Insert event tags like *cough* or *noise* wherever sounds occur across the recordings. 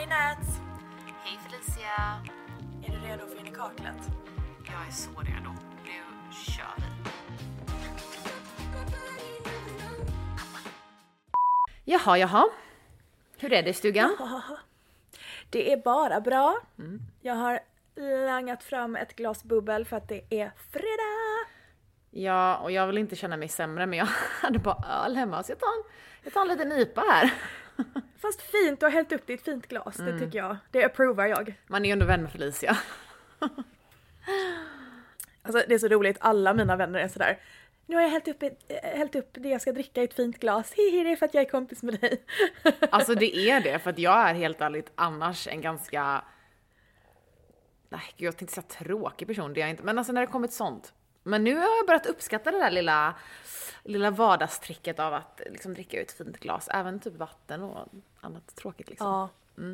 Hej Nats! Hej Felicia! Är du redo för in i kaklet? Jag är så redo. Nu kör vi. Jaha, jaha. Hur är det i stugan? Det är bara bra. Jag har langat fram ett glas bubbel för att det är fredag. Ja, och jag vill inte känna mig sämre men jag *laughs* hade bara öl hemma så jag tar en, jag tar en liten nypa här. *laughs* Fast fint, du har hällt upp det i ett fint glas. Det tycker jag. Det approvar jag. Man är ju ändå vän med Felicia. *laughs* Alltså det är så roligt, alla mina vänner är sådär. Nu har jag hällt upp, ett, äh, hällt upp det jag ska dricka i ett fint glas. *laughs* Hihi, det är för att jag är kompis med dig. Alltså det är det, för att jag är helt ärligt annars en ganska... Nej, gud, jag tänkte säga tråkig person, det är jag inte. Men alltså när det kommit sånt. Men nu har jag börjat uppskatta det där lilla, lilla vardagstricket av att liksom dricka ur ett fint glas. Även typ vatten och annat tråkigt liksom. Ja,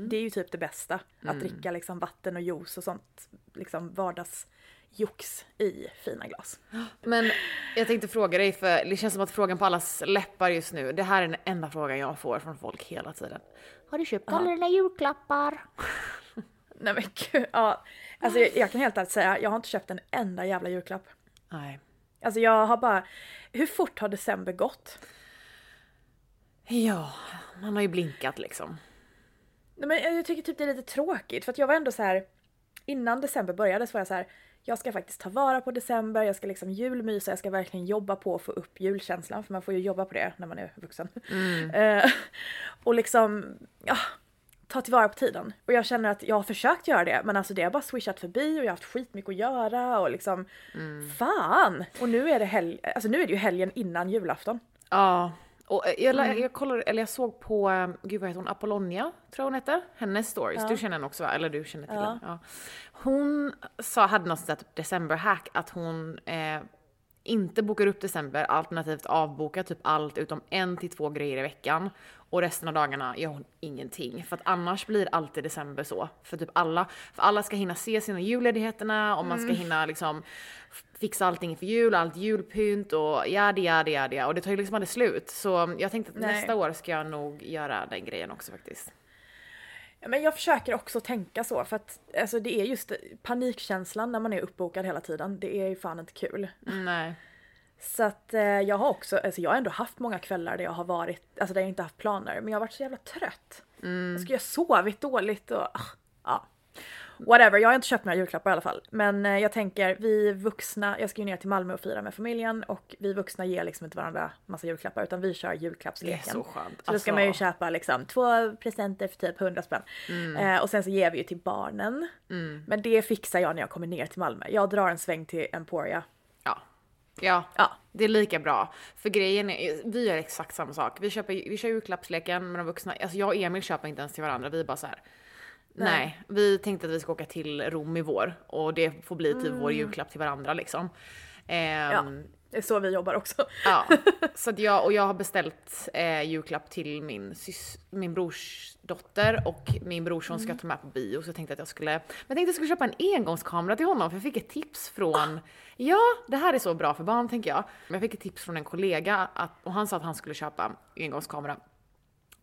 det är ju typ det bästa. Att dricka liksom vatten och juice och sånt liksom vardagsjox i fina glas. Men jag tänkte fråga dig, för det känns som att frågan på allas läppar just nu, det här är den enda frågan jag får från folk hela tiden. Har du köpt alla dina julklappar? *laughs* Nej men gud, ja. Alltså jag, jag kan helt ärligt säga, jag har inte köpt en enda jävla julklapp. Nej. Alltså jag har bara, hur fort har december gått? Ja, man har ju blinkat liksom. Nej, men jag tycker typ det är lite tråkigt för att jag var ändå så här innan december började så var jag så här jag ska faktiskt ta vara på december, jag ska liksom julmysa, jag ska verkligen jobba på att få upp julkänslan för man får ju jobba på det när man är vuxen. Eh, och liksom, ja, ta tillvara på tiden. Och jag känner att jag har försökt göra det men alltså det har bara swishat förbi och jag har haft skitmycket att göra och liksom fan! Och nu är det helg, alltså nu är det ju helgen innan julafton. Ja, och eh, jag, jag kollade, eller jag såg på, eh, gud vad heter hon, Apollonia, tror jag hon heter, hennes stories. Du känner henne också va? Eller du känner till Ja. henne? Ja. Hon sa, hade något sånt där typ december-hack, att hon eh, inte bokar upp december, alternativt avbokar typ allt utom en till två grejer i veckan. Och resten av dagarna gör hon ingenting. För att annars blir alltid december så. För typ alla, för alla ska hinna se sina julledigheterna och man ska hinna liksom fixa allting inför jul, allt julpynt och jadi jadi jadi och det tar ju liksom aldrig slut. Så jag tänkte att Nej. nästa år ska jag nog göra den grejen också faktiskt. Men jag försöker också tänka så för att alltså, det är just panikkänslan när man är uppbokad hela tiden. Det är ju fan inte kul. Nej. Så att eh, jag har också, alltså jag har ändå haft många kvällar där jag har varit, alltså där jag inte haft planer, men jag har varit så jävla trött. Jag skulle ha sovit dåligt och ah, ja. Whatever, jag har inte köpt några julklappar i alla fall. Men eh, jag tänker, vi vuxna, jag ska ju ner till Malmö och fira med familjen och vi vuxna ger liksom inte varandra massa julklappar utan vi kör Det är julklappsleken. så skönt. Så då ska man ju köpa liksom två presenter för typ 100 spänn. Eh, och sen så ger vi ju till barnen. Men det fixar jag när jag kommer ner till Malmö. Jag drar en sväng till Emporia. Ja. Ja, Ja. det är lika bra. För grejen är, vi gör exakt samma sak. Vi, köper, vi kör julklappsleken med de vuxna. Alltså jag och Emil köper inte ens till varandra. Vi är bara så här. Nej. Nej. vi tänkte att vi ska åka till Rom i vår och det får bli typ Mm. vår julklapp till varandra liksom. Ehm, Ja, det är så vi jobbar också. Ja, *laughs* så att jag, och jag har beställt eh, julklapp till min, sys, min brors dotter och min brorson ska ta med på bio så jag tänkte att jag skulle, men jag tänkte jag skulle köpa en engångskamera till honom för jag fick ett tips från, ja det här är så bra för barn tänker jag. Men jag fick ett tips från en kollega att, och han sa att han skulle köpa engångskamera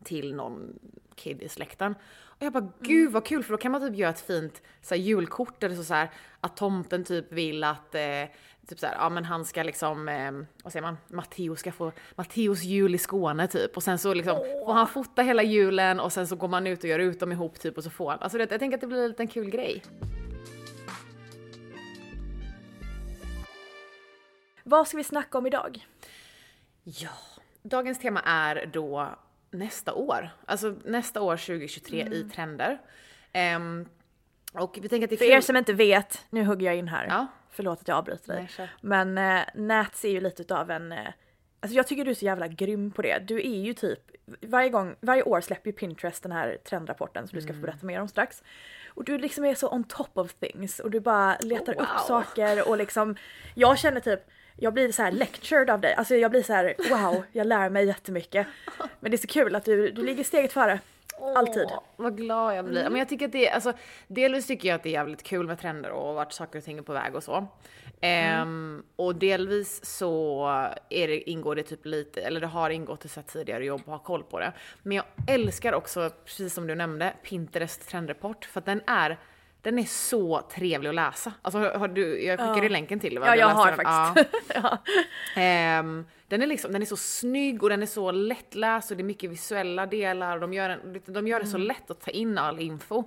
till någon kid i släkten. Och jag bara gud vad kul för då kan man typ göra ett fint så här, julkort där det står så här att tomten typ vill att eh, typ så här, ja men han ska liksom, eh, vad säger man, Matteo ska få Matteos jul i Skåne typ och sen så liksom får han fota hela julen och sen så går man ut och gör ut dem ihop typ och så får han, alltså det, jag tänker att det blir en liten kul grej. Vad ska vi snacka om idag? Ja, dagens tema är då nästa år, alltså nästa år 2023 i trender. Ehm, och vi tänker att det är För kul. er som inte vet, nu hugger jag in här. Ja. Förlåt att jag avbryter dig. Nej. Men eh, Nats är ju lite utav en... Eh, alltså jag tycker du är så jävla grym på det. Du är ju typ... Varje, gång, varje år släpper ju Pinterest den här trendrapporten som du ska få berätta mer om strax. Och du liksom är så on top of things och du bara letar Wow. upp saker och liksom... Jag känner typ... Jag blir så här lectured av dig. Alltså jag blir så här wow, jag lär mig jättemycket. Men det är så kul att du, du ligger steget före. Alltid. Åh, vad glad jag blir. Men jag tycker att det är, alltså, delvis tycker jag att det är jävligt kul med trender och vart saker och ting är på väg och så. Ehm, och delvis så är det, ingår det typ lite, eller det har ingått i så tidigare jobb att ha koll på det. Men jag älskar också, precis som du nämnde, Pinterest trendrapport för att den är den är så trevlig att läsa. Alltså har du, jag skickade Ja. länken till va? Ja, jag har den? Faktiskt. ja. *laughs* Ehm, den, är liksom, den är så snygg och den är så lättläst och det är mycket visuella delar de gör, en, de gör det så lätt att ta in all info.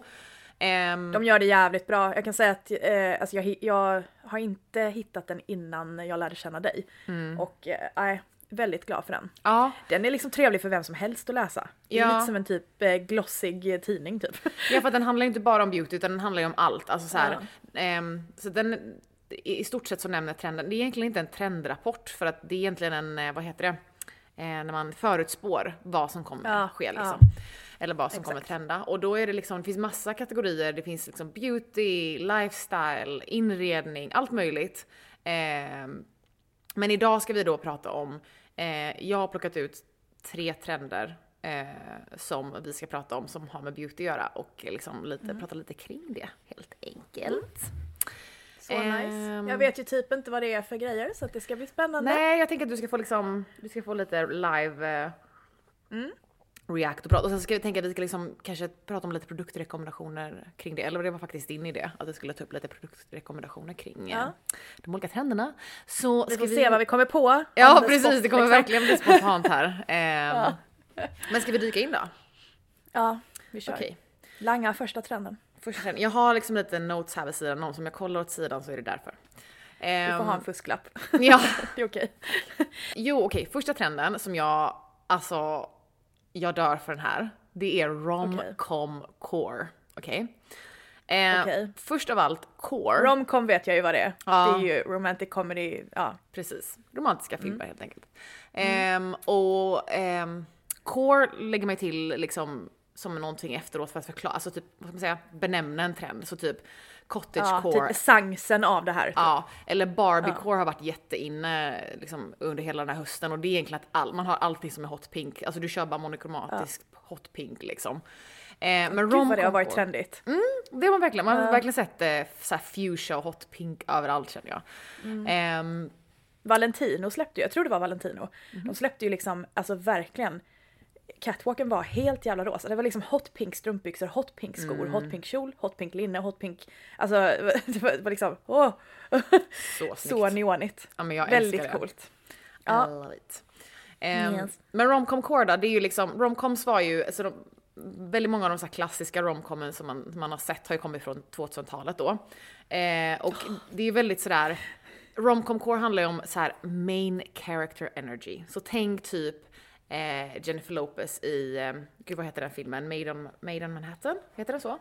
Ehm, De gör det jävligt bra. Jag kan säga att eh, alltså jag, jag har inte hittat den innan jag lärde känna dig. Mm. Och eh, är väldigt glad för den. ja, Den är liksom trevlig för vem som helst att läsa. Det är Ja. lite som en typ eh, glossig eh, tidning typ. *laughs* ja, för den handlar inte bara om beauty utan den handlar ju om allt. Alltså så här, ehm, så den, i stort sett så nämner trenden, det är egentligen inte en trendrapport för att det är egentligen en, eh, vad heter det, eh, när man förutspår vad som kommer Ja, ske ja. liksom. Eller vad som kommer Exakt. trenda. Och då är det liksom, det finns massa kategorier, det finns liksom beauty, lifestyle, inredning, allt möjligt. Ehm, men idag ska vi då prata om, eh, jag har plockat ut tre trender eh, som vi ska prata om som har med beauty att göra och liksom lite, Mm. prata lite kring det helt enkelt. Så Ehm. nice. Jag vet ju typ inte vad det är för grejer så det ska bli spännande. Nej, jag tänker att du ska få liksom, du ska få lite live eh, Mm. React och prata. Och sen ska vi tänka att vi ska liksom kanske prata om lite produktrekommendationer kring det. Eller det var faktiskt din idé, att vi skulle ta upp lite produktrekommendationer kring eh, Ja. de olika trenderna. Så Vi ska får se vad vi kommer på. Ja precis, spot, det kommer liksom. verkligen bli spontant här. *laughs* Ehm, Men ska vi dyka in då? Ja, vi kör. Okej. Langa första trenden. Första trenden. Jag har liksom lite notes här vid sidan om, så om jag kollar åt sidan så är det därför. Du Ehm, får ha en fusklapp. ja, *laughs* det är okej. jo okej, första trenden som jag, alltså, jag dör för den här. Det är rom-com core. Okej? Eh, Okej. Först av allt, core. Romcom vet jag ju vad det är. Ja. Det är ju romantic comedy, ja. Precis. Romantiska filmer Mm. helt enkelt. Ehm, och ehm, core lägger mig till liksom som någonting efteråt för att förklara, alltså typ, vad ska man säga, benämna en trend. Så typ cottage ja typ essensen av det här. Typ. Ja, eller Barbiecore har varit jätteinne liksom, under hela den här hösten och det är egentligen att all, man har allting som är hot pink. Alltså du kör bara monokromatisk hot pink liksom. Eh, men Gud vad det har varit trendigt. det har man verkligen, man har verkligen sett eh, så här fuchsia och hot pink överallt känner jag. Mm. Ehm, Valentino släppte ju, jag tror det var Valentino. Mhm. De släppte ju liksom, alltså verkligen. Catwalken var helt jävla rosa. Det var liksom hot pink strumpbyxor, hot pink skor, Mm. hot pink kjol, hot pink linne, hot pink... Alltså *laughs* det var, det var liksom, åh! så. *laughs* Så neonigt. ja, men jag Väldigt älskar det. coolt. Ja. Ja. love it. Ehm, Yes. Men romcom core då, det är ju liksom, romcoms var ju, alltså de, väldigt många av de så här klassiska romcomen som man, man har sett har ju kommit från 2000-talet då. Eh, och det är ju väldigt sådär, romcom core handlar ju om så här main character energy. Så tänk typ eh, Jennifer Lopez i, eh, gud vad heter den filmen, Made on, Made on Manhattan? Heter den så?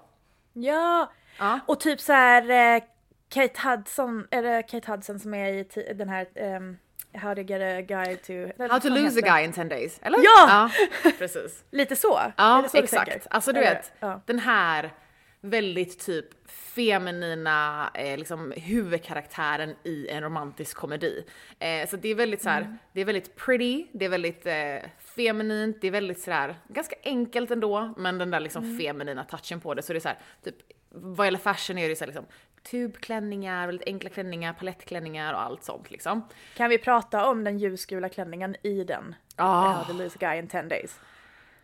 Ja! Ja. Och typ så här eh, Kate Hudson, är det Kate Hudson som är i den här um, How to get a guy to... How to lose a guy in 10 days, eller? Ja! ja *laughs* precis. Lite så? Ja, så exakt. Alltså du vet, Ja. den här väldigt typ feminina eh, liksom huvudkaraktären i en romantisk komedi. Eh, så det är väldigt så här, Mm. det är väldigt pretty, det är väldigt eh, feminint, det är väldigt sådär, ganska enkelt ändå, men den där liksom Mm. feminina touchen på det. Så det är så här, typ, vad gäller fashion är det så här, liksom tubklänningar, väldigt enkla klänningar, palettklänningar och allt sånt liksom. Kan vi prata om den ljusgula klänningen i den? Ah. How to lose a guy in 10 days.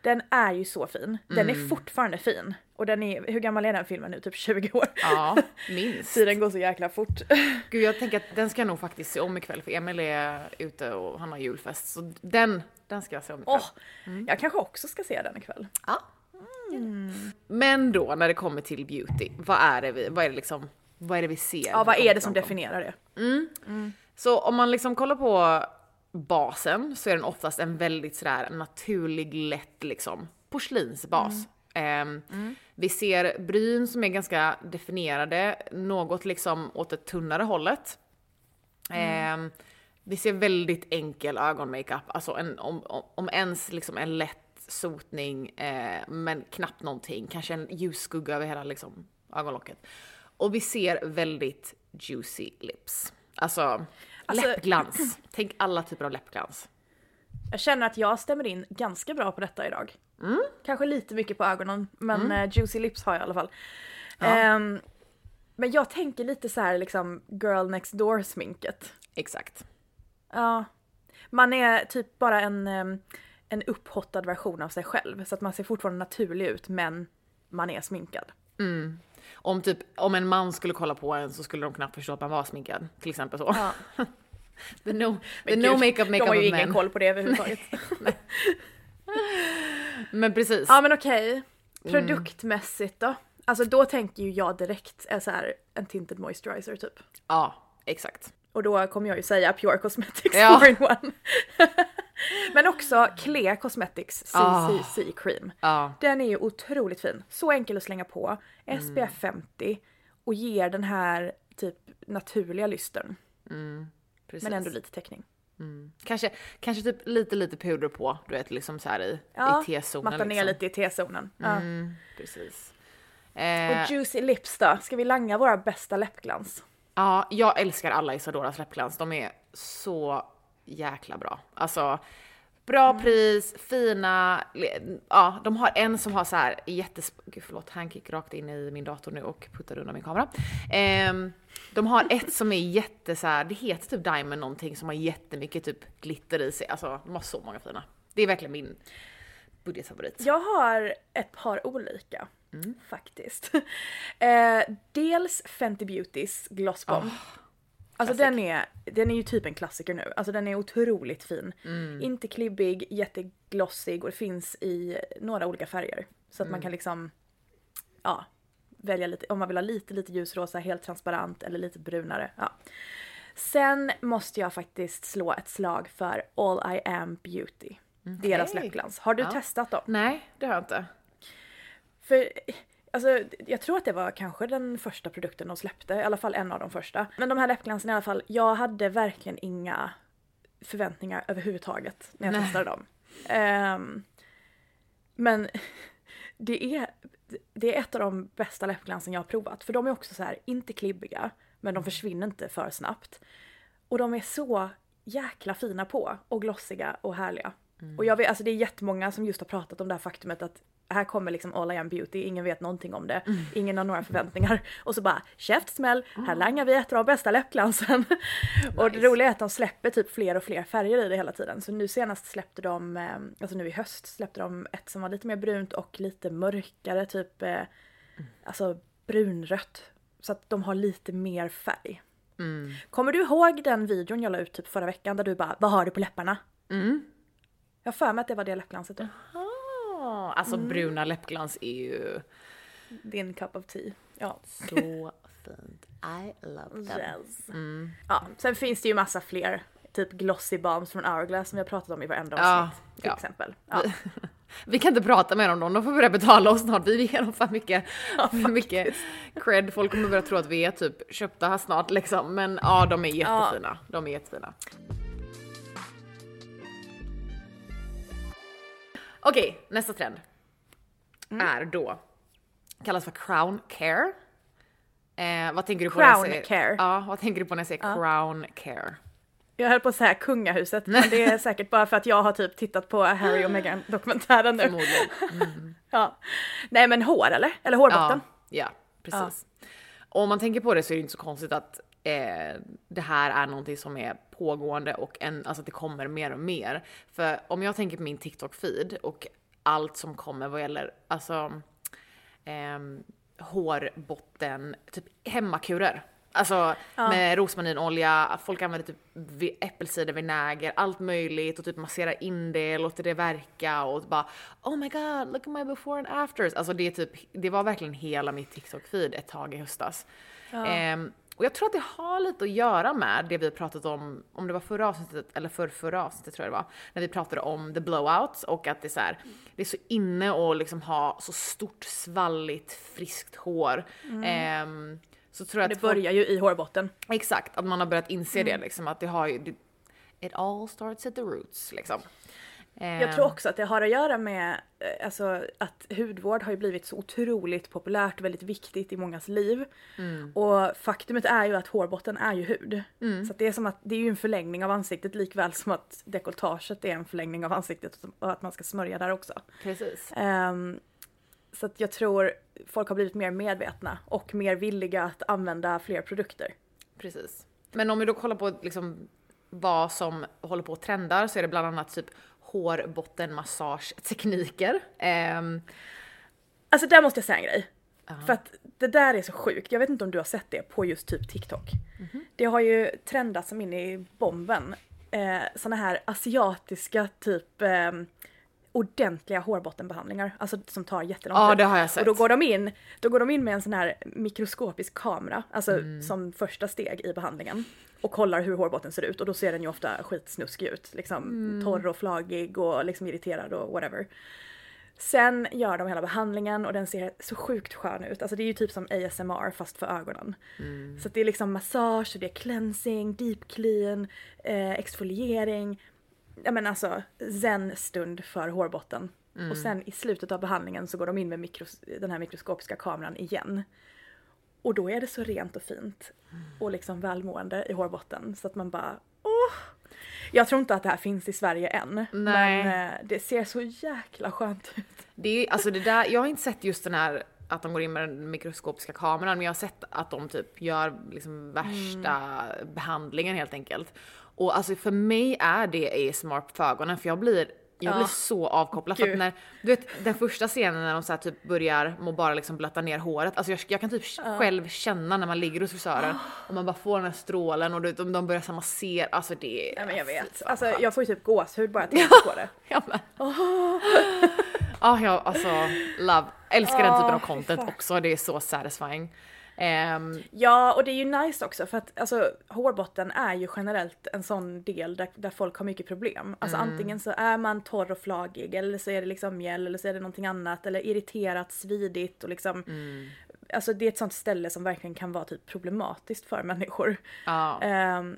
Den är ju så fin. Den Mm. är fortfarande fin. Och den är, hur gammal är den filmen nu? Typ 20 år? Ja, *laughs* minst. Tiden går så jäkla fort. *laughs* Gud jag tänker att den ska jag nog faktiskt se om ikväll för Emil är ute och han har julfest. Så den, den ska jag se om ikväll. Åh, Jag kanske också ska se den ikväll. Ja. Men då när det kommer till beauty, vad är det vi, vad är det liksom, vad är det vi ser? Ja, vad är det som definierar det? Så om man liksom kollar på basen så är den oftast en väldigt sådär naturlig, lätt liksom porslinsbas. Ehm, Vi ser bryn som är ganska definierade, något liksom åt det tunnare hållet. Ehm, vi ser väldigt enkel ögonmakeup, alltså en, om, om, om ens liksom en lätt sotning, eh, men knappt någonting. Kanske en ljusskugga över hela liksom, ögonlocket. Och vi ser väldigt juicy lips. Alltså, Alltså- läppglans. *clears throat* Tänk alla typer av läppglans. Jag känner att jag stämmer in ganska bra på detta idag. Kanske lite mycket på ögonen, men eh, juicy lips har jag i alla fall. Ja. Ehm, men jag tänker lite så här liksom girl next door sminket. Exakt. Ja. Man är typ bara en, em, en upphottad version av sig själv. Så att man ser fortfarande naturlig ut men man är sminkad. Om typ, om en man skulle kolla på en så skulle de knappt förstå att man var sminkad. Till exempel så. Ja. *laughs* *laughs* The no, the no gud, makeup De makeup har ju ingen men. koll på det överhuvudtaget. *laughs* Men precis. ja men okej. Produktmässigt då? Alltså då tänker ju jag direkt är så här en tinted moisturizer typ. Ja, exakt. Och då kommer jag ju säga Pure Cosmetics Ja. 4-in-1. *laughs* Men också Clea Cosmetics CCC Cream. Ja. Den är ju otroligt fin. Så enkel att slänga på. SPF 50 och ger den här typ naturliga lysten. Precis. Men ändå lite täckning. Kanske, kanske typ lite lite puder på, du vet liksom så här i, Ja, i T-zonen. Matta ner liksom. lite i T-zonen. Ja. Mm, precis. Eh, Och Juicy Lips då? Ska vi langa våra bästa läppglans? ja, jag älskar alla Isadoras läppglans. De är så jäkla bra. Alltså, bra Mm. pris, fina, ja, de har en som har så här jättes... Gud förlåt, han gick rakt in i min dator nu och puttade undan min kamera. Ehm, de har ett som är jätte så här, det heter typ Diamond någonting som har jättemycket typ glitter i sig. Alltså, de har så många fina. Det är verkligen min budgetfavorit. Jag har ett par olika. Faktiskt. *laughs* eh, dels Fenty Beautys Gloss Bomb. Alltså den är, den är ju typ en klassiker nu. Alltså den är otroligt fin. Inte klibbig, jätteglossig och det finns i några olika färger. Så att man kan liksom, ja, välja lite, om man vill ha lite, lite ljusrosa, helt transparent eller lite brunare. Ja. Sen måste jag faktiskt slå ett slag för All I Am Beauty. Deras Okej. läppglans. Har du Ja. testat dem? Nej, det har jag inte. För alltså, jag tror att det var kanske den första produkten de släppte, i alla fall en av de första. Men de här läppglansen i alla fall, jag hade verkligen inga förväntningar överhuvudtaget när jag Nej. testade dem. Ehm, men *laughs* det är, det är ett av de bästa läppglansen jag har provat. För de är också så här, inte klibbiga, men de försvinner inte för snabbt. Och de är så jäkla fina på och glossiga och härliga. Och jag vet, alltså det är jättemånga som just har pratat om det här faktumet att här kommer liksom All I Am Beauty, ingen vet någonting om det, ingen har några förväntningar. *laughs* Och så bara käftsmäll, här langar vi ett av de bästa läppglansen. *laughs* Och det Nice. roliga är att de släpper typ fler och fler färger i det hela tiden. Så nu senast släppte de, eh, alltså nu i höst släppte de ett som var lite mer brunt och lite mörkare, typ eh, alltså brunrött. Så att de har lite mer färg. Mm. Kommer du ihåg den videon jag la ut typ förra veckan där du bara “Vad har du på läpparna?” Mm. Jag har för mig att det var det läppglanset då. Alltså Mm. bruna läppglans är ju Din cup of tea. Ja. så fint. I love them. Yes. Mm. ja. Sen finns det ju massa fler. Typ glossy balms från Hourglass som vi har pratat om i varenda Ja, avsnitt. Till ja. exempel. *laughs* Ja. Vi kan inte prata med dem då, de får börja betala oss snart. Vi ger dem för mycket, *laughs* för mycket cred. Folk kommer börja tro att vi är typ köpta här snart liksom. Men ja, de är jättefina. De är jättefina. Okej, nästa trend. Är då, kallas för crown care. Eh, vad tänker du på när jag Crown säger, care. Ja, vad tänker du på när jag säger crown care? Jag höll på att säga kungahuset men det är säkert bara för att jag har typ tittat på Harry och Meghan dokumentären nu. Förmodligen. *laughs* Ja. Nej men hår eller? Eller hårbotten? Ja, ja precis. Och om man tänker på det så är det inte så konstigt att eh, det här är någonting som är pågående och en, alltså att det kommer mer och mer. För om jag tänker på min TikTok-feed och allt som kommer vad gäller alltså ehm, hårbotten, typ hemmakurer. Alltså med rosmarinolja, folk använder typ vi- äppelcidervinäger, allt möjligt och typ massera in det, låter det verka och bara Oh my god, look at my before and afters. Alltså det är typ, det var verkligen hela mitt TikTok-feed ett tag i höstas. Ehm, och jag tror att det har lite att göra med det vi pratat om, om det var förra avsnittet eller för förra avsnittet tror jag det var, när vi pratade om the blowouts och att det är så här, det är så inne att liksom ha så stort svalligt friskt hår. Ehm, så tror jag Det att folk- börjar ju i hårbotten. Exakt, att man har börjat inse det liksom att det har ju, det, it all starts at the roots liksom. Jag tror också att det har att göra med eh, alltså, att hudvård har ju blivit så otroligt populärt och väldigt viktigt i mångas liv. Mm. Och faktumet är ju att hårbotten är ju hud. Så att det är som att det är ju en förlängning av ansiktet likväl som att dekolletaget är en förlängning av ansiktet och att man ska smörja där också. Precis. Ehm, så att jag tror folk har blivit mer medvetna och mer villiga att använda fler produkter. Precis. Men om vi då kollar på liksom vad som håller på att trendar så är det bland annat typ hårbottenmassagetekniker. Ehm, Alltså där måste jag säga en grej. För att det där är så sjukt. Jag vet inte om du har sett det på just typ TikTok. Det har ju trendat som in i bomben. Eh, såna här asiatiska typ eh, ordentliga hårbottenbehandlingar. Alltså som tar jättelång Ja, tid. det har jag sett. Och då går de in, då går de in med en sån här mikroskopisk kamera, alltså Mm. som första steg i behandlingen. Och kollar hur hårbotten ser ut och då ser den ju ofta skitsnuskig ut. Liksom Mm. torr och flagig och liksom irriterad och whatever. Sen gör de hela behandlingen och den ser så sjukt skön ut. Alltså det är ju typ som ASMR fast för ögonen. Så att det är liksom massage, det är cleansing, deep clean, eh, exfoliering. Ja men alltså zen-stund för hårbotten. Och sen i slutet av behandlingen så går de in med mikros- den här mikroskopiska kameran igen. Och då är det så rent och fint och liksom välmående i hårbotten så att man bara åh! Jag tror inte att det här finns i Sverige än. Nej. Men eh, det ser så jäkla skönt ut. Det är alltså det där, jag har inte sett just den här att de går in med den mikroskopiska kameran, men jag har sett att de typ gör liksom värsta behandlingen helt enkelt. Och alltså för mig är det ASMR för ögonen, för jag blir jag blir Ja. så avkopplad för att när, du vet den första scenen när de så typ börjar må bara liksom blöta ner håret, alltså jag, jag kan typ själv känna när man ligger hos frisören *gasps* och man bara får den här strålen och du de, de börjar massera, alltså det är... Ja men jag vet. Alltså jag får ju typ gåshud bara jag *laughs* tänker på det. Ja men. *laughs* Ja, jag alltså love, älskar den typen av fy content också, det är så satisfying. Ehm, Ja och det är ju nice också för att alltså hårbotten är ju generellt en sån del där, där folk har mycket problem. Alltså antingen så är man torr och flagig eller så är det liksom mjäll eller så är det någonting annat eller irriterat, svidigt och liksom Alltså det är ett sånt ställe som verkligen kan vara typ problematiskt för människor. ja. Ehm,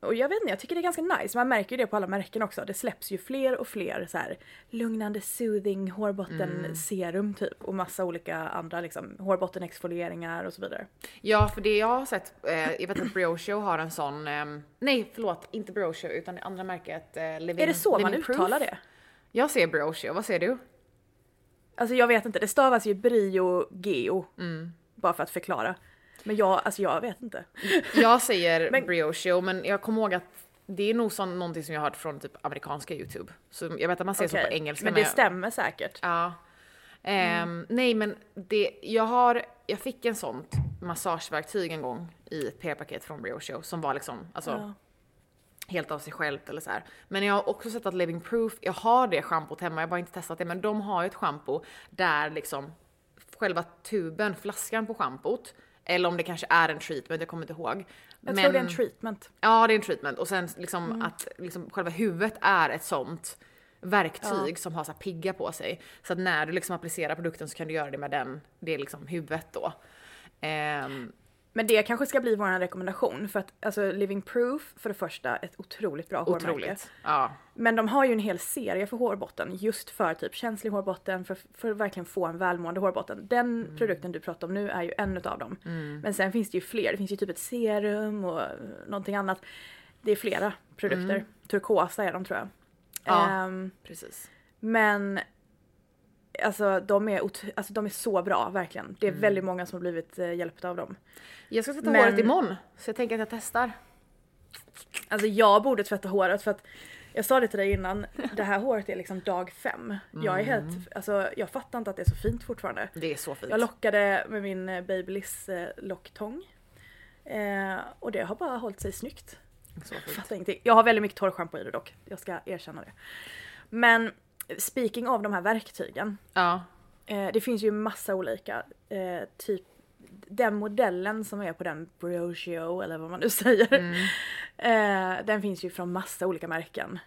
och jag vet inte, jag tycker det är ganska nice. Man märker ju det på alla märken också. Det släpps ju fler och fler så här lugnande soothing hårbotten serum typ och massa olika andra liksom hårbottenexfolieringar och så vidare. ja, för det jag har sett, eh, jag vet att Brioche har en sån, ehm, nej förlåt, inte Brioche utan det andra märket eh, Living Är det så man Proof. uttalar det? Jag ser Brioche, vad säger du? Alltså jag vet inte, det stavas ju brio geo. Mm. Bara för att förklara. Men jag, alltså jag vet inte. Jag säger Men- Brioche, men jag kommer ihåg att det är nog sån, någonting som jag har hört från typ amerikanska YouTube. Så jag vet att man säger så Okej, på engelska. Men det jag- stämmer säkert. Ja. Ehm, Nej men det, jag har, jag fick en sånt massageverktyg en gång i ett PR-paket från Brioche som var liksom, alltså Ja. helt av sig självt eller så här. Men jag har också sett att Living Proof, jag har det schampot hemma, jag har bara inte testat det, men de har ju ett schampo där liksom själva tuben, flaskan på schampot, eller om det kanske är en treatment, jag kommer inte ihåg. Jag tror det är en treatment. Ja, det är en treatment. Och sen liksom Mm. att liksom själva huvudet är ett sånt verktyg som har så pigga på sig. Så att när du liksom applicerar produkten så kan du göra det med den, det är liksom huvudet då. Ehm, Men det kanske ska bli vår rekommendation för att alltså Living Proof för det första ett otroligt bra hårmärke. otroligt. Ja. Men de har ju en hel serie för hårbotten just för typ känslig hårbotten, för, för att verkligen få en välmående hårbotten. Den Mm. produkten du pratar om nu är ju en utav dem. Men sen finns det ju fler, det finns ju typ ett serum och någonting annat. Det är flera produkter. Turkosa är de tror jag. Mm. Ja. Ehm, Precis. men alltså de, är alltså de är så bra verkligen. Det är Mm. väldigt många som har blivit eh, hjälpta av dem. Jag ska tvätta Men- håret imorgon, så jag tänker att jag testar. Alltså jag borde tvätta håret för att jag sa det till dig innan, det här håret är liksom dag fem. Jag är helt, alltså jag fattar inte att det är så fint fortfarande. Det är så fint. Jag lockade med min eh, Babyliss eh, locktång. Eh, och det har bara hållit sig snyggt. så Jag fint. fattar ingenting. Jag har väldigt mycket torrschampo i det dock, jag ska erkänna det. Men speaking av de här verktygen. Ja. Eh, det finns ju massa olika. Eh, typ den modellen som är på den Briochio eller vad man nu *laughs* säger. Eh, den finns ju från massa olika märken.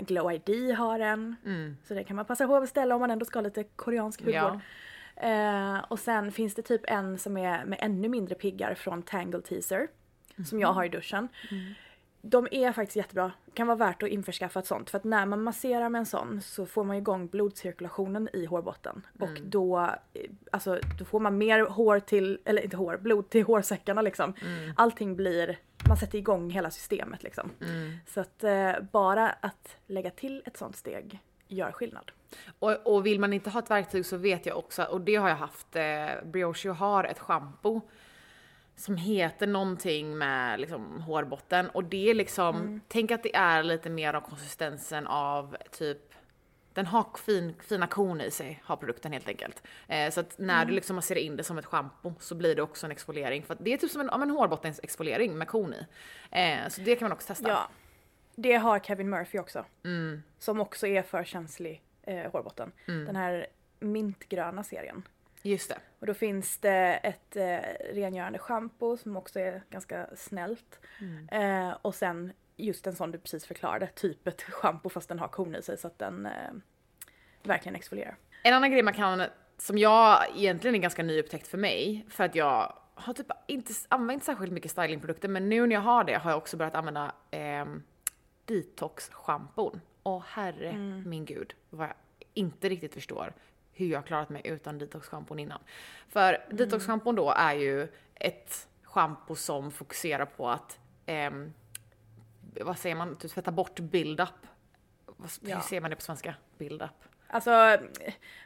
Glow ID har en. Mm. Så det kan man passa på att beställa om man ändå ska ha lite koreansk hudvård. Ja. Och sen finns det typ en som är med ännu mindre piggar från Tangle Teaser. Som jag har i duschen. De är faktiskt jättebra. Kan vara värt att införskaffa ett sånt. För att när man masserar med en sån så får man igång blodcirkulationen i hårbotten. Och då, eh, alltså, då får man mer hår till, eller inte hår, blod till hårsäckarna liksom. Allting blir, man sätter igång hela systemet liksom. Så att eh, bara att lägga till ett sånt steg gör skillnad. Och, och vill man inte ha ett verktyg så vet jag också, och det har jag haft, eh, Brioche har ett schampo som heter någonting med liksom hårbotten och det är liksom, tänk att det är lite mer av konsistensen av typ den har fin, fina korn i sig, har produkten helt enkelt. Eh, så att när du liksom masserar in det som ett schampo så blir det också en exfoliering. För att det är typ som en, ja, en hårbottensexfoliering med korn i. Eh, så det kan man också testa. Ja. Det har Kevin Murphy också. Som också är för känslig eh, hårbotten. Den här mintgröna serien. Just det. Och då finns det ett eh, rengörande schampo som också är ganska snällt. Eh, och sen just en sån du precis förklarade, typ ett schampo fast den har korn i sig så att den eh, verkligen exfolierar. En annan grej man kan, som jag egentligen är ganska nyupptäckt för mig, för att jag har typ inte använt särskilt mycket stylingprodukter, men nu när jag har det har jag också börjat använda eh, detox-schampon. Och herre min gud, vad jag inte riktigt förstår hur jag klarat mig utan detox-schampon innan. För detox-schampon då är ju ett schampo som fokuserar på att, ehm, vad säger man, typ tvätta bort build-up. Hur Ja. säger man det på svenska? Build-up? Alltså, eh,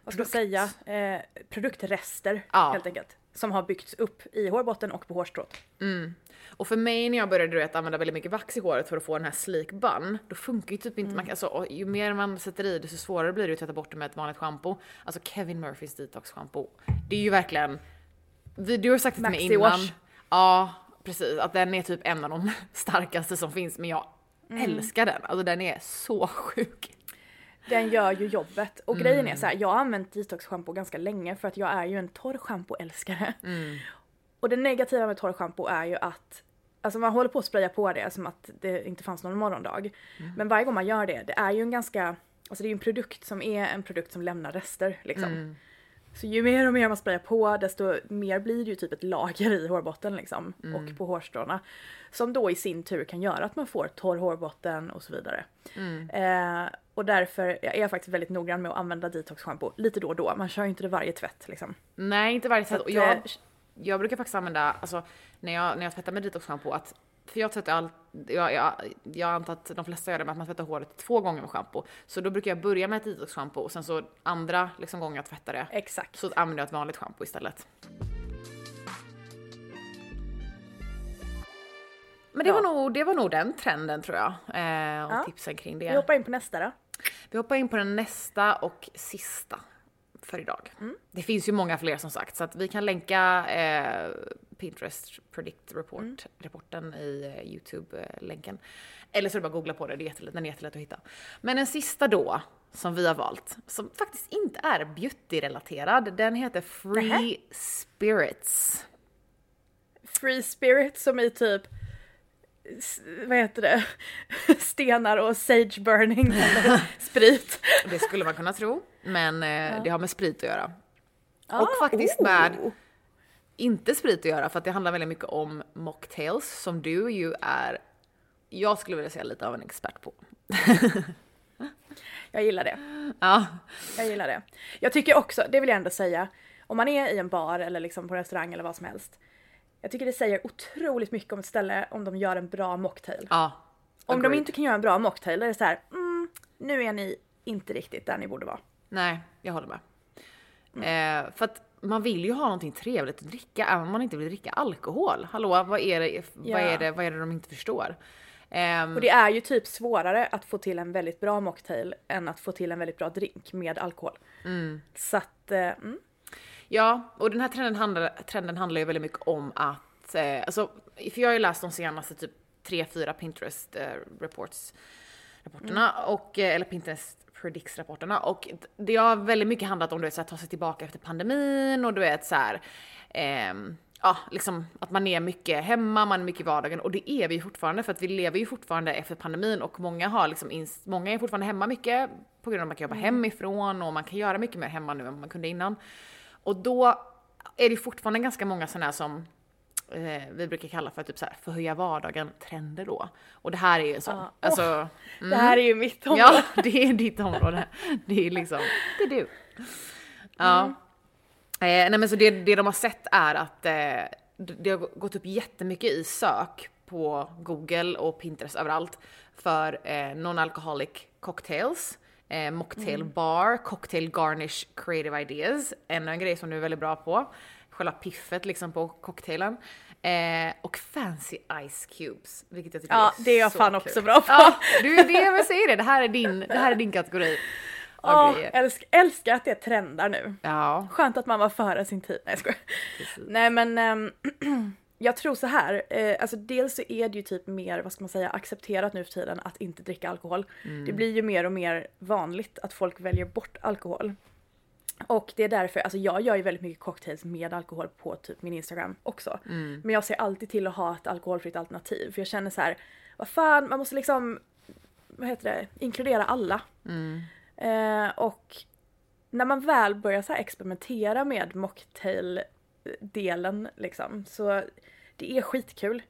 vad ska Produkt. jag säga? Eh, produktrester Ja. helt enkelt. Som har byggts upp i hårbotten och på hårstrået. Och för mig när jag började du vet, använda väldigt mycket vax i håret för att få den här sleek bun, då funkar ju typ inte, man, kan- alltså, ju mer man sätter i desto svårare blir det att tvätta bort det med ett vanligt schampo. Alltså Kevin Murphys detox schampo, det är ju verkligen, du har sagt det till mig innan. wash. Ja, precis. Att den är typ en av de *laughs* starkaste som finns, men jag älskar den. Alltså den är så sjuk. Den gör ju jobbet. Och Mm. grejen är så här, jag har använt detox-schampo ganska länge för att jag är ju en torr schampoälskare. Mm. Och det negativa med torr schampo är ju att Alltså man håller på att spraya på det som att det inte fanns någon morgondag. Mm. Men varje gång man gör det, det är ju en ganska, alltså det är ju en produkt som är en produkt som lämnar rester liksom. Mm. Så ju mer och mer man sprayar på desto mer blir det ju typ ett lager i hårbotten liksom. Mm. Och på hårstråna. Som då i sin tur kan göra att man får torr hårbotten och så vidare. Mm. Eh, och därför är jag faktiskt väldigt noggrann med att använda detox-schampo lite då och då. Man kör ju inte det varje tvätt liksom. Nej, inte varje tvätt. Och jag, eh, jag brukar faktiskt använda, alltså när jag, när jag tvättar med detox-schampo, att för jag tvättar allt, jag, jag, jag antar att de flesta gör det med att man tvättar håret två gånger med schampo. Så då brukar jag börja med ett detox-schampo och sen så andra liksom, gången jag tvättar det Exakt. så använder jag ett vanligt schampo istället. Men det, Ja. var nog, det var nog den trenden tror jag. Eh, och Ja. tipsen kring Vi det. hoppar in på nästa då. Vi hoppar in på den nästa och sista för idag. Det finns ju många fler som sagt så att vi kan länka eh, Pinterest Predict Report, rapporten i eh, Youtube-länken. Eller så är det bara att googla på det, det är jättelätt, den är jättelätt att hitta. Men den sista då, som vi har valt, som faktiskt inte är beauty-relaterad, den heter Free. Spirits. Free spirit som i typ vad heter det? *laughs* Stenar och sage burning *laughs* eller sprit. Det skulle man kunna tro, men eh, det har med sprit att göra. Ah, Och faktiskt oh. med inte sprit att göra för att det handlar väldigt mycket om mocktails som du ju är, jag skulle vilja säga lite av en expert på. *laughs* Jag gillar det. Ja, Jag gillar det. Jag tycker också, det vill jag ändå säga, om man är i en bar eller liksom på restaurang eller vad som helst. Jag tycker det säger otroligt mycket om ett ställe om de gör en bra mocktail. ja. Om de inte kan göra en bra mocktail då är det så här, mm, nu är ni inte riktigt där ni borde vara. Nej, jag håller med. Eh, för att man vill ju ha någonting trevligt att dricka även om man inte vill dricka alkohol. Hallå, vad är det, vad Ja. är det, vad är det de inte förstår? Ehm, Och det är ju typ svårare att få till en väldigt bra mocktail än att få till en väldigt bra drink med alkohol. Så att, eh, mm, Ja, och den här trenden handlar, trenden handlar ju väldigt mycket om att, eh, alltså, för jag har ju läst de senaste typ 3-4 Pinterest eh, reports, rapporterna, och, eh, eller Pinterest Predicts rapporterna och det har väldigt mycket handlat om du vet, så här, ta sig tillbaka efter pandemin och du vet så här, ehm, ja, liksom att man är mycket hemma, man är mycket i vardagen och det är vi fortfarande för att vi lever ju fortfarande efter pandemin och många har liksom, många är fortfarande hemma mycket på grund av att man kan jobba hemifrån och man kan göra mycket mer hemma nu än man kunde innan. Och då är det fortfarande ganska många sådana här som eh, vi brukar kalla för typ så här förhöja vardagen trender då. Och det här är ju en sån. Ja. Alltså, Det här är ju mitt område. Ja, *laughs* det är ditt område. Det är liksom, det är du. Ja. Mm. Eh, nej men så det, det de har sett är att eh, det det har gått upp jättemycket i sök på Google och Pinterest överallt för eh, non-alcoholic cocktails, eh, mocktail Mm. bar, cocktail garnish creative ideas, ännu en grej som du är väldigt bra på. Själva piffet liksom på cocktailen. Eh, och fancy ice cubes, vilket jag tycker Ja, är det är jag så fan kul. också bra på. Ja, du, det är jag säger det, det här är din, det här är din kategori Åh, grejer. älsk, älskar att det trendar nu. Ja, Skönt att man var före sin tid. Nej jag skojar. precis. Nej men ehm, *clears throat* jag tror så här. Eh, alltså dels så är det ju typ mer, vad ska man säga, accepterat nu för tiden att inte dricka alkohol. Det blir ju mer och mer vanligt att folk väljer bort alkohol. Och det är därför, alltså jag gör ju väldigt mycket cocktails med alkohol på typ min Instagram också. Men jag ser alltid till att ha ett alkoholfritt alternativ för jag känner så här, vad fan, man måste liksom, vad heter det, inkludera alla. Eh, och när man väl börjar så här experimentera med mocktail-delen liksom, så det är skitkul.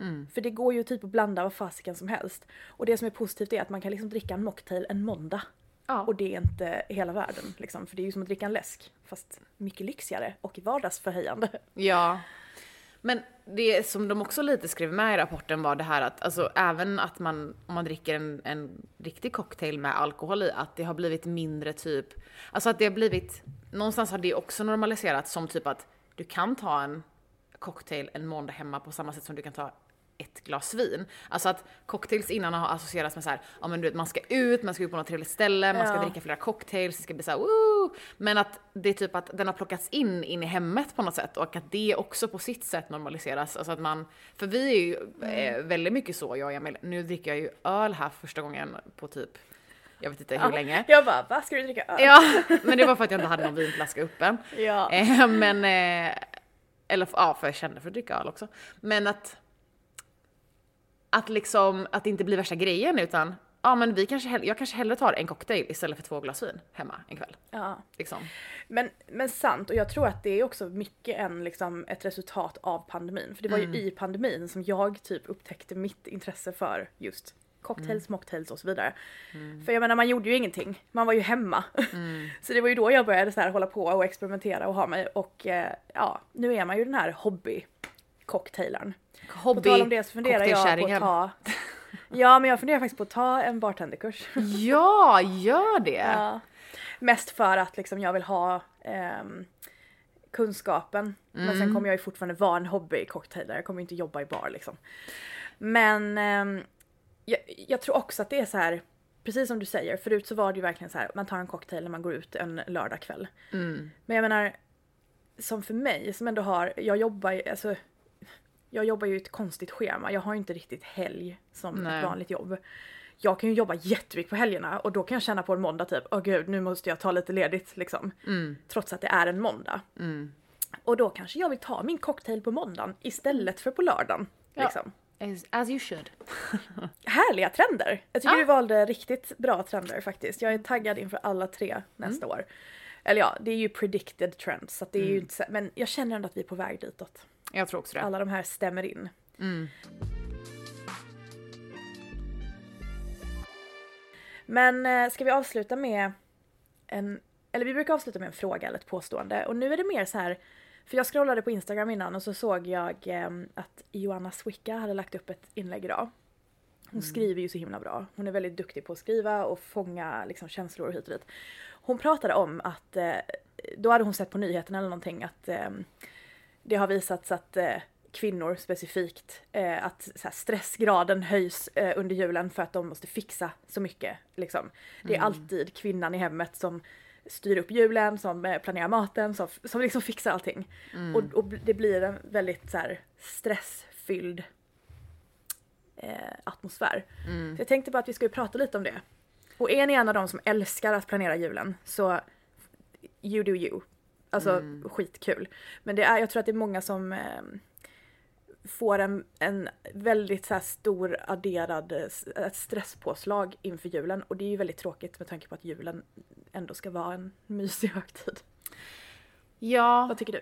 Mm. För det går ju typ att blanda vad fasiken som helst. Och det som är positivt är att man kan liksom dricka en mocktail en måndag. Ja. Och det är inte hela världen liksom. För det är ju som att dricka en läsk. Fast mycket lyxigare och vardagsförhöjande. Ja. Men det som de också lite skrev med i rapporten var det här att alltså även att man, om man dricker en, en riktig cocktail med alkohol i, att det har blivit mindre typ, alltså att det har blivit, någonstans har det också normaliserats som typ att du kan ta en cocktail en måndag hemma på samma sätt som du kan ta ett glas vin. Alltså att cocktails innan har associerats med så här, ja men du vet man ska ut, man ska ut på något trevligt ställe, man ska Ja. dricka flera cocktails, det ska bli så här, woo! Men att det är typ att den har plockats in in i hemmet på något sätt och att det också på sitt sätt normaliseras. Alltså att man, för vi är ju eh, väldigt mycket så, jag och Emil. Nu dricker jag ju öl här första gången på typ, jag vet inte hur länge. Jag bara, vad ska du dricka öl? Ja, men det var för att jag inte hade någon vinflaska öppen. *laughs* Ja. Eh, men, eh, eller ja, för jag kände för att dricka öl också. Men att, att liksom, att det inte blir värsta grejen utan, ja men vi kanske, jag kanske hellre tar en cocktail istället för två glas vin hemma en kväll. ja. Liksom. Men, men sant, och jag tror att det är också mycket en, liksom, ett resultat av pandemin. För det var ju i pandemin som jag typ upptäckte mitt intresse för just cocktails, mocktails och så vidare. För jag menar man gjorde ju ingenting, man var ju hemma. *laughs* så det var ju då jag började så här hålla på och experimentera och ha mig och eh, ja, nu är man ju den här hobby cocktailaren. På Hobby, tal om det så funderar jag på att ta *laughs* Ja men jag funderar faktiskt på att ta en bartenderkurs. *laughs* Ja, gör det! Ja. Mest för att liksom jag vill ha ehm, kunskapen. Men sen kommer jag ju fortfarande vara en hobbycocktailare, jag kommer ju inte jobba i bar liksom. Men ehm, jag, jag tror också att det är så här, precis som du säger, förut så var det ju verkligen så här, man tar en cocktail när man går ut en lördagkväll. Mm. Men jag menar, som för mig som ändå har, jag jobbar ju, alltså jag jobbar ju i ett konstigt schema. Jag har ju inte riktigt helg som Nej. ett vanligt jobb. Jag kan ju jobba jättemycket på helgerna och då kan jag känna på en måndag typ, åh gud nu måste jag ta lite ledigt liksom. Mm. Trots att det är en måndag. Mm. Och då kanske jag vill ta min cocktail på måndagen istället för på lördagen. Ja. Liksom. As, as you should. *laughs* Härliga trender! Jag tycker Ja. du valde riktigt bra trender faktiskt. Jag är taggad inför alla tre nästa år. Eller ja, det är ju predicted trends så att det är ju inte men jag känner ändå att vi är på väg ditåt. Jag tror också det. Alla de här stämmer in. Mm. Men eh, ska vi avsluta med en, eller vi brukar avsluta med en fråga eller ett påstående och nu är det mer så här för jag scrollade på Instagram innan och så såg jag eh, att Joanna Swicka hade lagt upp ett inlägg idag. Hon skriver ju så himla bra. Hon är väldigt duktig på att skriva och fånga liksom, känslor hit och dit. Hon pratade om att, eh, då hade hon sett på nyheterna eller någonting att eh, det har visats att eh, kvinnor specifikt, eh, att här, stressgraden höjs eh, under julen för att de måste fixa så mycket. Liksom. Det är alltid kvinnan i hemmet som styr upp julen, som eh, planerar maten, som, som liksom fixar allting. Och, och det blir en väldigt så här, stressfylld eh, atmosfär. Så jag tänkte bara att vi skulle prata lite om det. Och är ni en av de som älskar att planera julen så you do you. Alltså skitkul. Men det är, jag tror att det är många som eh, får en, en väldigt så här stor adderad eh, stresspåslag inför julen och det är ju väldigt tråkigt med tanke på att julen ändå ska vara en mysig högtid. Ja, Vad tycker du?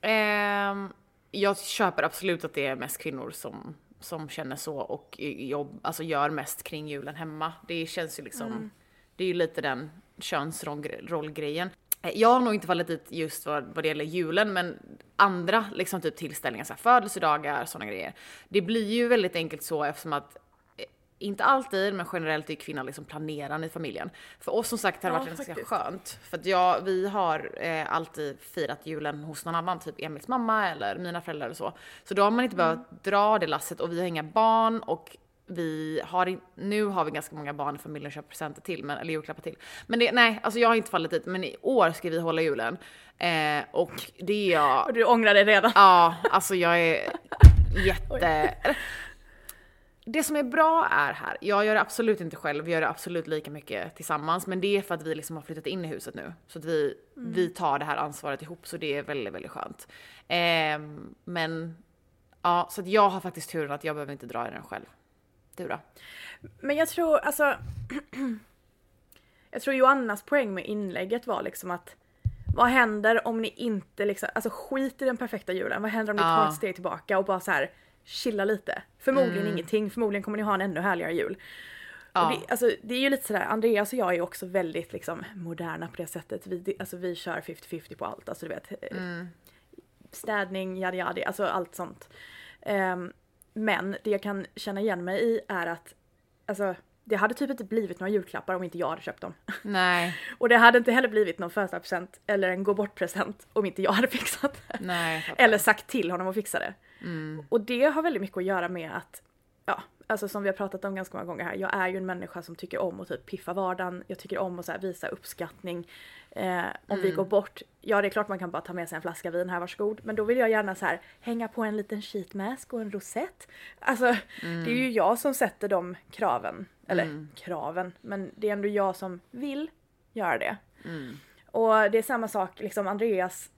Ehm, jag köper absolut att det är mest kvinnor som, som känner så och jobb, alltså gör mest kring julen hemma. Det känns ju liksom, det är ju lite den könsrollgrejen. Jag har nog inte fallit dit just vad, vad det gäller julen, men andra liksom typ tillställningar, så här, födelsedagar, sådana grejer. Det blir ju väldigt enkelt så eftersom att eh, inte alltid, men generellt är kvinnan liksom planerande i familjen. För oss som sagt har det Ja, varit ganska skönt. För att jag, vi har eh, alltid firat julen hos någon annan, typ Emils mamma eller mina föräldrar eller så. Så då har man inte Mm. behövt dra det lasset och vi har inga barn och vi har, in, nu har vi ganska många barn i familjen att köpa presenter till, men, eller julklappar till. Men det, nej, alltså jag har inte fallit dit, men i år ska vi hålla julen. Eh, och det är jag, Och du ångrar dig redan. Ja, alltså jag är jätte... Det som är bra är här, jag gör det absolut inte själv, vi gör det absolut lika mycket tillsammans, men det är för att vi liksom har flyttat in i huset nu. Så att vi, vi tar det här ansvaret ihop, så det är väldigt, väldigt skönt. Ehm, men ja, så att jag har faktiskt turen att jag behöver inte dra i den själv. Du då? Men jag tror alltså... *clears throat* jag tror Joannas poäng med inlägget var liksom att vad händer om ni inte liksom, alltså skit i den perfekta julen. Vad händer om ni tar ett steg tillbaka och bara så här chilla lite? Förmodligen ingenting, förmodligen kommer ni ha en ännu härligare jul. Ja. Det, alltså, det är ju lite sådär, Andreas och jag är också väldigt liksom moderna på det sättet. Vi, alltså, vi kör 50-50 på allt, alltså du vet. eh, Städning, yadi yadi, alltså allt sånt. Ehm, men det jag kan känna igen mig i är att alltså, det hade typ inte blivit några julklappar om inte jag hade köpt dem. Nej, *laughs* Och det hade inte heller blivit någon födelsedagspresent eller en gå bort-present om inte jag hade fixat det. nej. Eller sagt till honom att fixa det. Mm. Och det har väldigt mycket att göra med att, ja, alltså som vi har pratat om ganska många gånger här, jag är ju en människa som tycker om att typ piffa vardagen, jag tycker om att så visa uppskattning. Eh, om vi går bort, ja det är klart man kan bara ta med sig en flaska vin här, varsågod. Men då vill jag gärna så här hänga på en liten sheet mask och en rosett. Alltså det är ju jag som sätter de kraven. Eller kraven, men det är ändå jag som vill göra det. Och det är samma sak, liksom Andreas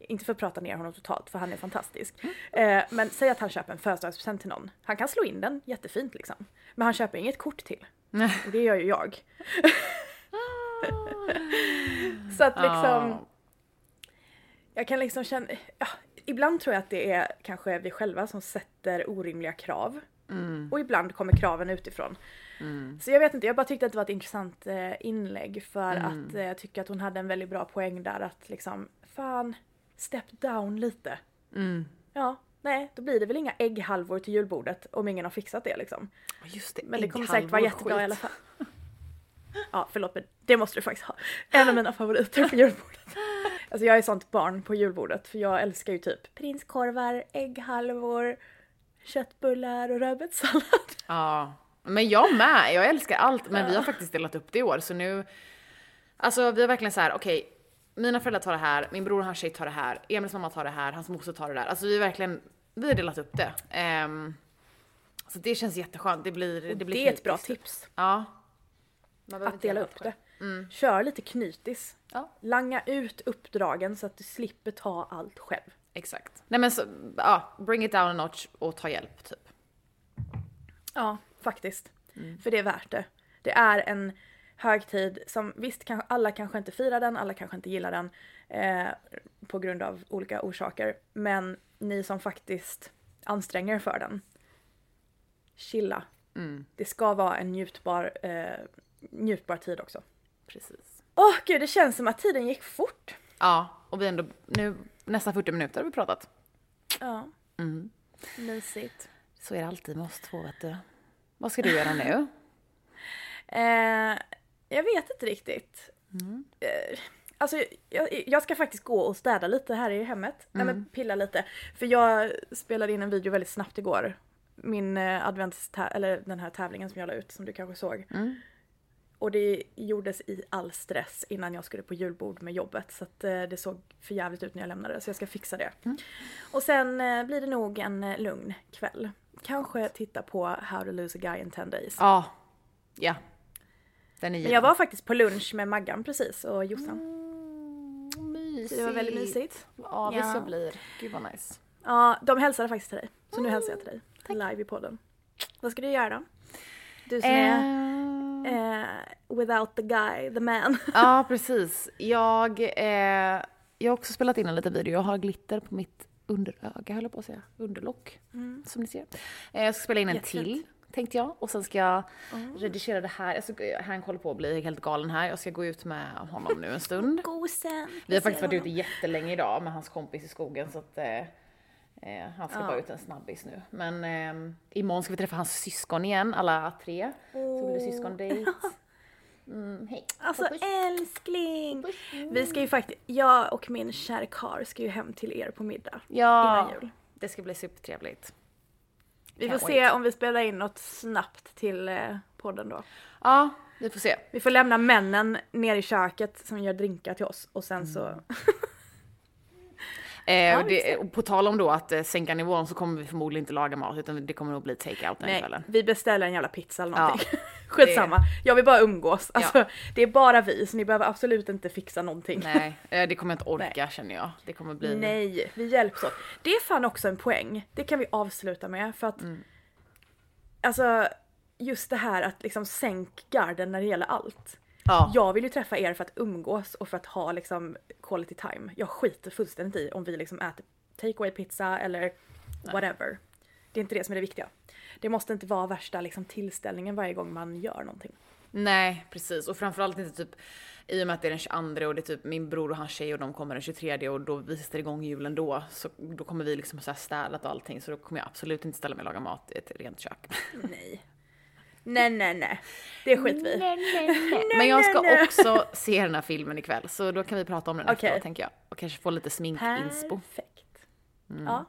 inte för att prata ner honom totalt för han är fantastisk. Eh, men säg att han köper en födelsedagspresent till någon. Han kan slå in den jättefint liksom. Men han köper inget kort till. Och det gör ju jag. *laughs* Så att liksom. Ja. Jag kan liksom känna, ja, ibland tror jag att det är kanske vi själva som sätter orimliga krav. Och ibland kommer kraven utifrån. Så jag vet inte, jag bara tyckte att det var ett intressant eh, inlägg för att eh, jag tycker att hon hade en väldigt bra poäng där att liksom, fan, step down lite. Mm. Ja, nej, då blir det väl inga ägghalvor till julbordet om ingen har fixat det liksom. Just det, Men det kommer säkert vara jättebra skit. i alla fall. *laughs* Ja, förlåt men det måste du faktiskt ha. En av mina favoriter på julbordet. *laughs* Alltså jag är sånt barn på julbordet för jag älskar ju typ prinskorvar, ägghalvor, köttbullar och rödbetssallad. Ja, men jag med. Jag älskar allt, men vi har faktiskt delat upp det i år så nu. Alltså vi har verkligen så här, okej, mina föräldrar tar det här, min bror och hans tjej tar det här, Emils mamma tar det här, hans moster tar det där. Alltså vi har verkligen, vi har delat upp det. Ehm, så det känns jätteskönt. Det blir, det Det, blir är ett bra tips. Ja. Att dela upp det. Kör lite knytis. Ja. Langa ut uppdragen så att du slipper ta allt själv. Exakt. Nej men så, ja, bring it down a notch och ta hjälp typ. Ja, faktiskt. För det är värt det. Det är en högtid som visst, kan, alla kanske inte firar den, alla kanske inte gillar den eh, på grund av olika orsaker. Men ni som faktiskt anstränger er för den, chilla. Det ska vara en njutbar, eh, njutbar tid också. Precis. Åh gud, det känns som att tiden gick fort. Ja, och vi ändå, nu nästan 40 minuter har vi pratat. Ja. Mysigt. Så är det alltid med oss två vet du. Vad ska du göra nu? *laughs* Eh, jag vet inte riktigt. Eh, alltså jag, jag ska faktiskt gå och städa lite här i hemmet. Nej men pilla lite. För jag spelade in en video väldigt snabbt igår. Min eh, advents eller den här tävlingen som jag la ut som du kanske såg. Och det gjordes i all stress innan jag skulle på julbord med jobbet. Så att eh, det såg för jävligt ut när jag lämnade så jag ska fixa det. Och sen blir det nog en lugn kväll. Kanske titta på How to lose a guy in 10 days. Ja. Ja. Den är Men jag var faktiskt på lunch med Maggan precis och Jossan. mysigt. Det var väldigt mysigt. Ja, vi Ja. ska bli. Gud vad nice. Ja, de hälsade faktiskt till dig. Så nu hälsar jag till dig. Live i podden. Vad ska du göra då? Du som är eh, without the guy, the man. *laughs* ja, precis. Jag, eh, jag har också spelat in en liten video. Jag har glitter på mitt underöga höll jag på att säga, underlock. Mm. Som ni ser. Jag ska spela in en Jättefint. till tänkte jag och sen ska jag redigera det här. Ska, Hank håller på att bli helt galen här. Jag ska gå ut med honom nu en stund. *laughs* Gosen. Vi har faktiskt varit ute jättelänge idag med hans kompis i skogen så att eh, eh, han ska Ja. bara ut en snabbis nu. Men eh, imorgon ska vi träffa hans syskon igen, alla tre. Så blir det syskondejt. *laughs* Mm, hej. Alltså Puss. älskling! Vi ska ju faktiskt, jag och min kära karl ska ju hem till er på middag Ja, innan jul. det ska bli supertrevligt. Vi får se wait. om vi spelar in något snabbt till eh, podden då. Ja, vi får se. Vi får lämna männen ner i köket som gör drinkar till oss och sen så... *laughs* Eh, Ja, och det, och på tal om då att eh, sänka nivån så kommer vi förmodligen inte laga mat utan det kommer nog bli take-out den Nej, kvällen. vi beställer en jävla pizza eller Ja. någonting. *laughs* Skitsamma. Jag vill bara umgås. Alltså, Ja. Det är bara vi så ni behöver absolut inte fixa någonting. Nej, eh, det kommer jag inte *laughs* orka känner jag. Det kommer bli... Nej, vi hjälps åt. Det är fan också en poäng. Det kan vi avsluta med för att Mm. alltså just det här att liksom sänk garden när det gäller allt. Ja. Jag vill ju träffa er för att umgås och för att ha liksom quality time. Jag skiter fullständigt i om vi liksom äter takeaway pizza eller whatever. Det är inte det som är det viktiga. Det måste inte vara värsta liksom tillställningen varje gång man gör någonting. Nej, precis. Och framförallt inte typ i och med att det är den 22 och det är typ min bror och hans tjej och de kommer den 23 och då vi sätter igång julen då. Så då kommer vi liksom här städat och allting så då kommer jag absolut inte ställa mig och laga mat i ett rent kök. Nej. Nej, nej, nej. Det skiter vi i. *laughs* Men jag ska nej, nej. också se den här filmen ikväll så då kan vi prata om den Okej. efteråt tänker jag. Och kanske få lite sminkinspo. Perfekt. Mm. Ja.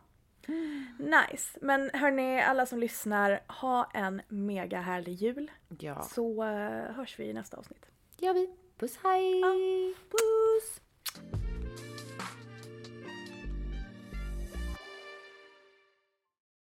Nice. Men hörni, alla som lyssnar, ha en mega härlig jul. Ja, Så eh, hörs vi i nästa avsnitt. gör vi. Puss hej! Puss!